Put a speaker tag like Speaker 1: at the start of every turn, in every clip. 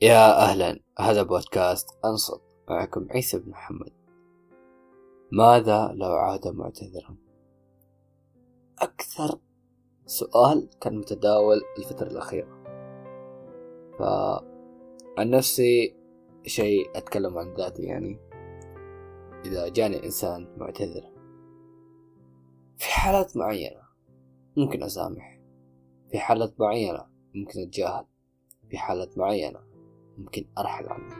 Speaker 1: يا أهلا هذا بودكاست أنصت. معكم عيسى بن محمد. ماذا لو عاد معتذرا؟ أكثر سؤال كان متداول الفترة الأخيرة. فعن نفسي شيء أتكلم عن ذاتي يعني إذا جاني إنسان معتذر. في حالات معينة ممكن أسامح في حالات معينة ممكن أتجاهل في حالات معينة ممكن أرحل عنه.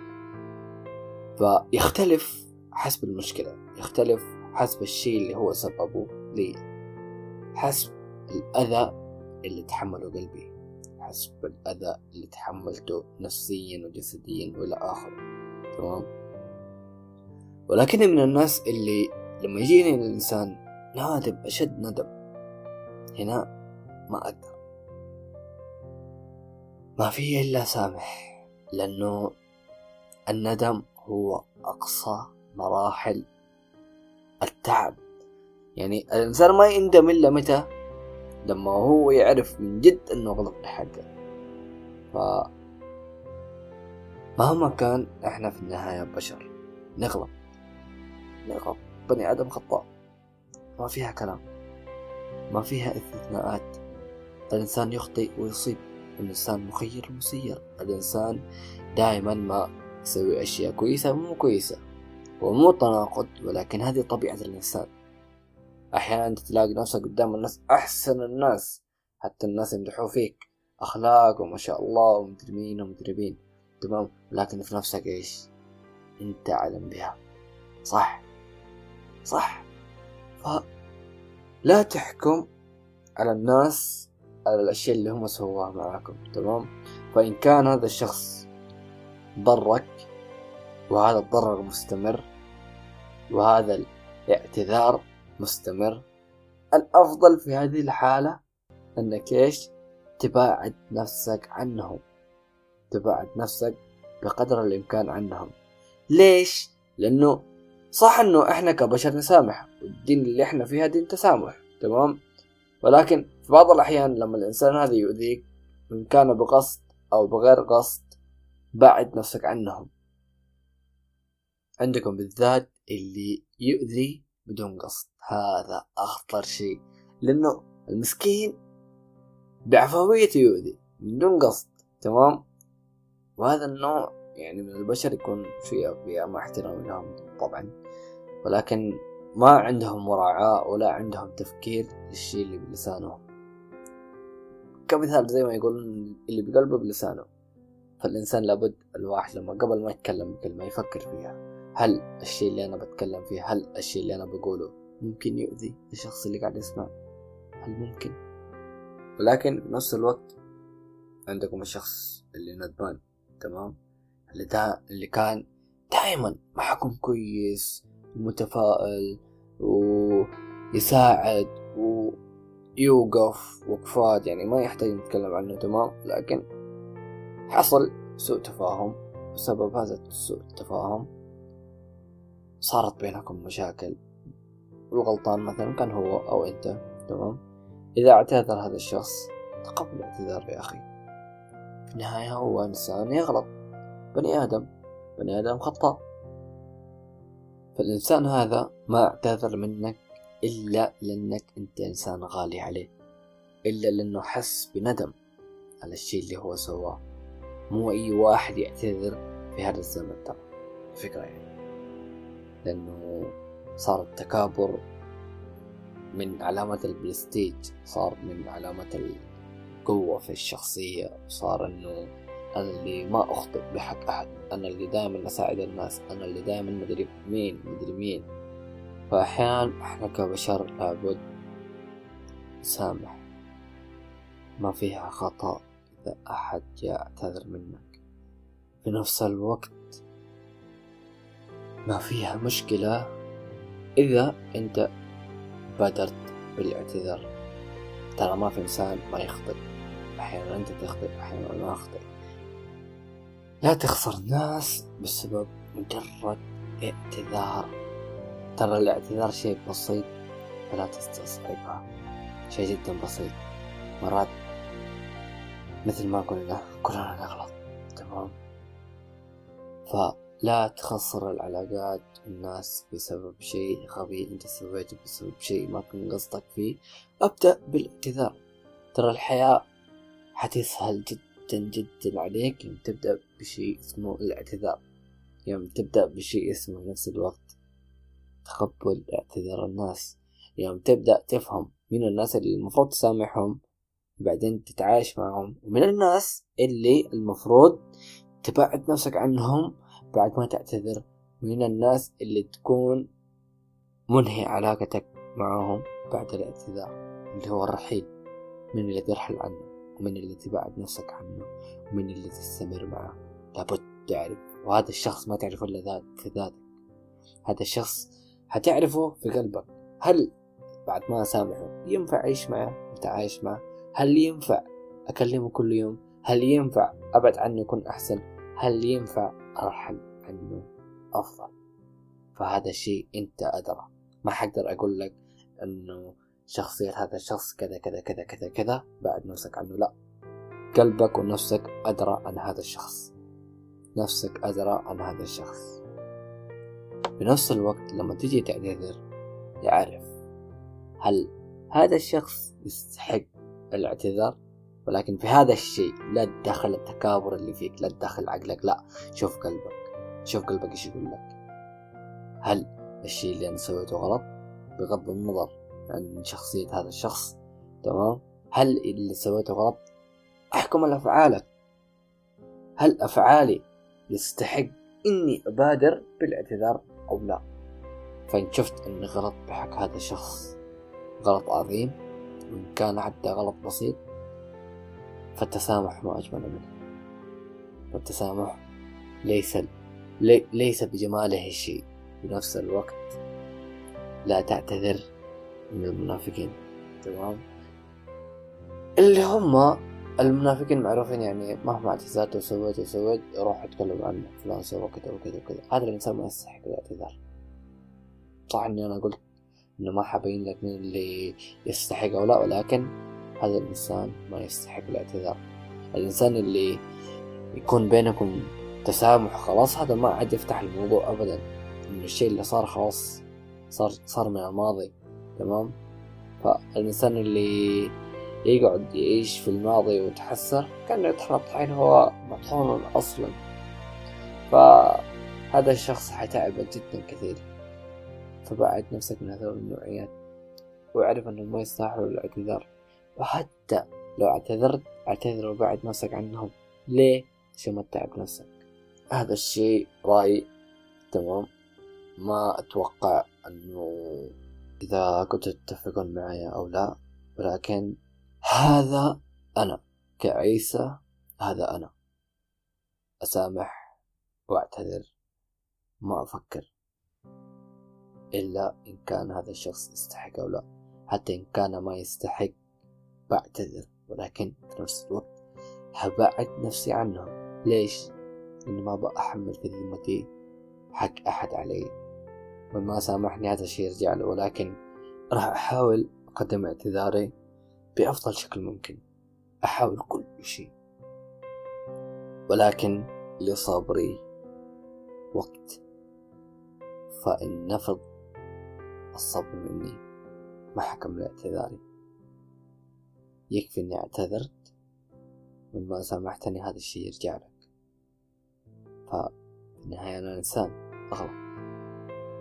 Speaker 1: فيختلف حسب المشكلة يختلف حسب الشيء اللي هو سببه لي. حسب الأذى اللي تحمله قلبي حسب الأذى اللي تحملته نفسيا وجسديا وإلى آخره. تمام؟ ولكني من الناس اللي لما يجيني الإنسان نادم أشد ندم. هنا ما أقدر ما في إلا سامح. لأنه الندم هو أقصى مراحل التعب. يعني الإنسان ما يندم إلا متى؟ لما هو يعرف من جد أنه غلط بحقه ف مهما كان إحنا في النهاية بشر نغلط. نغلط. بني آدم خطاء. ما فيها كلام. ما فيها استثناءات. الإنسان يخطئ ويصيب. الإنسان مخير مسير الإنسان دائما ما يسوي أشياء كويسة مو كويسة ومو تناقض ولكن هذه طبيعة الإنسان. أحيانا تلاقي نفسك قدام الناس أحسن الناس حتى الناس يمدحوا فيك. أخلاق وما شاء الله ومدري مين ومدري مين تمام؟ لكن في نفسك إيش؟ أنت أعلم بها صح. صح. ف لا تحكم على الناس الأشياء اللي هم سووها معاكم تمام؟ فإن كان هذا الشخص ضرك وهذا الضرر مستمر وهذا الاعتذار مستمر الأفضل في هذه الحالة أنك إيش؟ تباعد نفسك عنهم. تباعد نفسك بقدر الإمكان عنهم. ليش؟ لأنه صح أنه إحنا كبشر نسامح والدين اللي إحنا فيها دين تسامح تمام؟ ولكن في بعض الأحيان لما الإنسان هذا يؤذيك إن كان بقصد أو بغير قصد بعد نفسك عنهم. عندكم بالذات اللي يؤذي بدون قصد. هذا أخطر شيء لأنه المسكين بعفويته يؤذي بدون قصد تمام؟ وهذا النوع يعني من البشر يكون فيها مع احترامي لهم طبعا ولكن ما عندهم مراعاة ولا عندهم تفكير للشيء اللي بلسانهم. كمثال زي ما يقولون اللي بقلبه بلسانه. فالإنسان لابد الواحد لما قبل ما يتكلم بكلمة يفكر فيها. هل الشيء اللي أنا بتكلم فيه هل الشيء اللي أنا بقوله ممكن يؤذي الشخص اللي قاعد يسمع هل ممكن؟ ولكن في نفس الوقت عندكم الشخص اللي ندمان تمام؟ اللي دا اللي كان دائما معكم كويس متفائل ويساعد ويوقف وقفات يعني ما يحتاج نتكلم عنه تمام لكن حصل سوء تفاهم. بسبب هذا سوء التفاهم صارت بينكم مشاكل. والغلطان مثلا كان هو أو أنت تمام؟ إذا اعتذر هذا الشخص تقبل الاعتذار يا أخي. في النهاية هو إنسان يغلط. بني آدم. بني آدم خطأ فالإنسان هذا ما اعتذر منك إلا لأنك أنت إنسان غالي عليه إلا لأنه حس بندم على الشيء اللي هو سواه. مو أي واحد يعتذر في هذا الزمن ترى. الفكرة يعني. لأنه صار التكابر من علامة البرستيج صار من علامة القوة في الشخصية صار إنه أنا اللي ما أخطئ بحق أحد أنا اللي دائما أساعد الناس أنا اللي دائما مدري مين مدري مين. فأحيانا إحنا كبشر لابد نسامح ما فيها خطأ إذا أحد جاء اعتذر منك. في نفس الوقت ما فيها مشكلة إذا أنت بادرت بالاعتذار. ترى ما في إنسان ما يخطئ. أحيانا أنت تخطئ أحيانا أنا أخطئ. لا تخسر الناس بسبب مجرد اعتذار. ترى الاعتذار شيء بسيط فلا تستصعبها شيء جدا بسيط. مرات مثل ما قلنا كلنا نغلط. تمام؟ فلا تخسر العلاقات الناس بسبب شيء غبي. أنت سويته بسبب شيء ما كان قصدك فيه. أبدأ بالاعتذار. ترى الحياة حتسهل جدا جدا عليك. يوم تبدأ بشيء اسمه الاعتذار. يوم تبدأ بشيء اسمه نفس الوقت. تقبل اعتذار الناس. يوم تبدأ تفهم مين الناس اللي المفروض تسامحهم بعدين تتعايش معهم ومن الناس اللي المفروض تبعد نفسك عنهم بعد ما تعتذر. من الناس اللي تكون منهي علاقتك معهم بعد الاعتذار اللي هو الرحيل. من اللي ترحل عنه ومن اللي تبعد نفسك عنه ومن اللي تستمر معه. لابد تعرف وهذا الشخص ما تعرفه إلا ذاتك. هذا الشخص حتعرفه في قلبك. هل بعد ما أسامحه ينفع أعيش معه؟ وتعايش معه؟ هل ينفع أكلمه كل يوم؟ هل ينفع أبعد عنه يكون أحسن؟ هل ينفع أرحل عنه أفضل؟ فهذا الشيء أنت أدرى. ما حقدر أقول لك أنه شخصية هذا الشخص كذا كذا كذا كذا كذا بعد نفسك عنه. لا. قلبك ونفسك أدرى عن هذا الشخص. نفسك أدرى عن هذا الشخص. بنفس الوقت لما تجي تعتذر يعرف هل هذا الشخص يستحق الاعتذار؟ ولكن في هذا الشيء لا تدخل التكابر اللي فيك لا تدخل عقلك لا شوف قلبك شوف قلبك إيش يقول لك. هل الشيء اللي أنا سويته غلط؟ بغض النظر عن شخصية هذا الشخص تمام؟ هل اللي سويته غلط؟ أحكم على افعالك هل أفعالي يستحق إني أبادر بالاعتذار؟ أو لا. فإن شفت إني غلط بحق هذا الشخص غلط عظيم وإن كان حتى غلط بسيط فالتسامح ما أجمل منه. فالتسامح ليس لي ليس بجماله شيء. بنفس الوقت لا تعتذر من المنافقين. تمام؟ اللي هم المنافقين معروفين يعني مهما اعتذرت وسويت وسويت يروح يتكلم عنه فلان سوى كذا وكذا وكذا هذا الإنسان ما يستحق الاعتذار. صح إني أنا قلت إنه ما حبين لك مين اللي يستحق أو لا ولكن هذا الإنسان ما يستحق الاعتذار. الإنسان اللي يكون بينكم تسامح خلاص هذا ما عاد يفتح الموضوع ابدا. إنه الشيء اللي صار خلاص صار صار من الماضي. تمام؟ فالإنسان اللي يقعد يعيش في الماضي ويتحسر كأنه يطحن طحين هو مطحون أصلا. فهذا الشخص حيتعبك جدا كثير. فبعد نفسك من هذول النوعيات واعرف أنه ما يستاهلوا الاعتذار وحتى لو اعتذرت اعتذر وبعد نفسك عنهم. ليه؟ عشان ما تتعب نفسك. هذا الشيء رأي تمام. ما أتوقع أنه إذا كنتوا تتفقون معي أو لا ولكن هذا أنا كعيسى هذا أنا. أسامح وأعتذر ما أفكر إلا إن كان هذا الشخص يستحق أو لا. حتى إن كان ما يستحق بعتذر. ولكن في نفس الوقت هبعد نفسي عنه ليش؟ لأني ما بأحمل في ذمتي حق أحد علي. من ما سامحني هذا الشيء يرجع له. ولكن راح أحاول أقدم اعتذاري. بأفضل شكل ممكن. أحاول كل شيء. ولكن لصبري وقت. فإن نفض الصبر مني. ما حكم لاعتذاري. يكفي إني اعتذرت. من ما سامحتني هذا الشيء يرجع لك. ففي النهاية أنا إنسان. أغلط.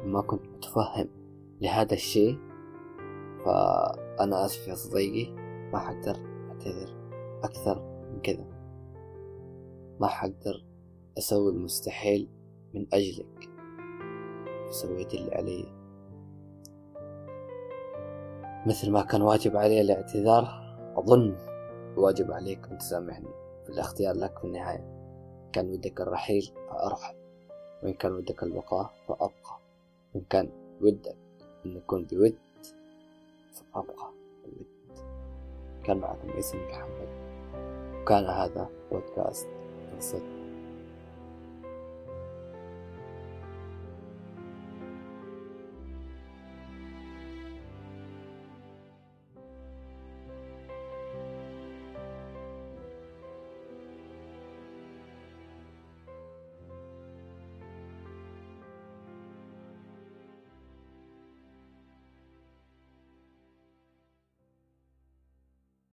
Speaker 1: ما كنت متفهم لهذا الشيء. فأنا آسف يا صديقي. ما حقدر أعتذر أكثر من كذا. ما حقدر أسوي المستحيل من أجلك. سويت اللي علي. مثل ما كان واجب علي الاعتذار أظن واجب عليك أن تسامحني. في الاختيار لك في النهاية. كان ودك الرحيل فأرحل وإن كان ودك البقاء فأبقى. إن كان ودك أن نكون بود فأبقى. كان معكم اسمي محمد. وكان هذا بودكاست قصة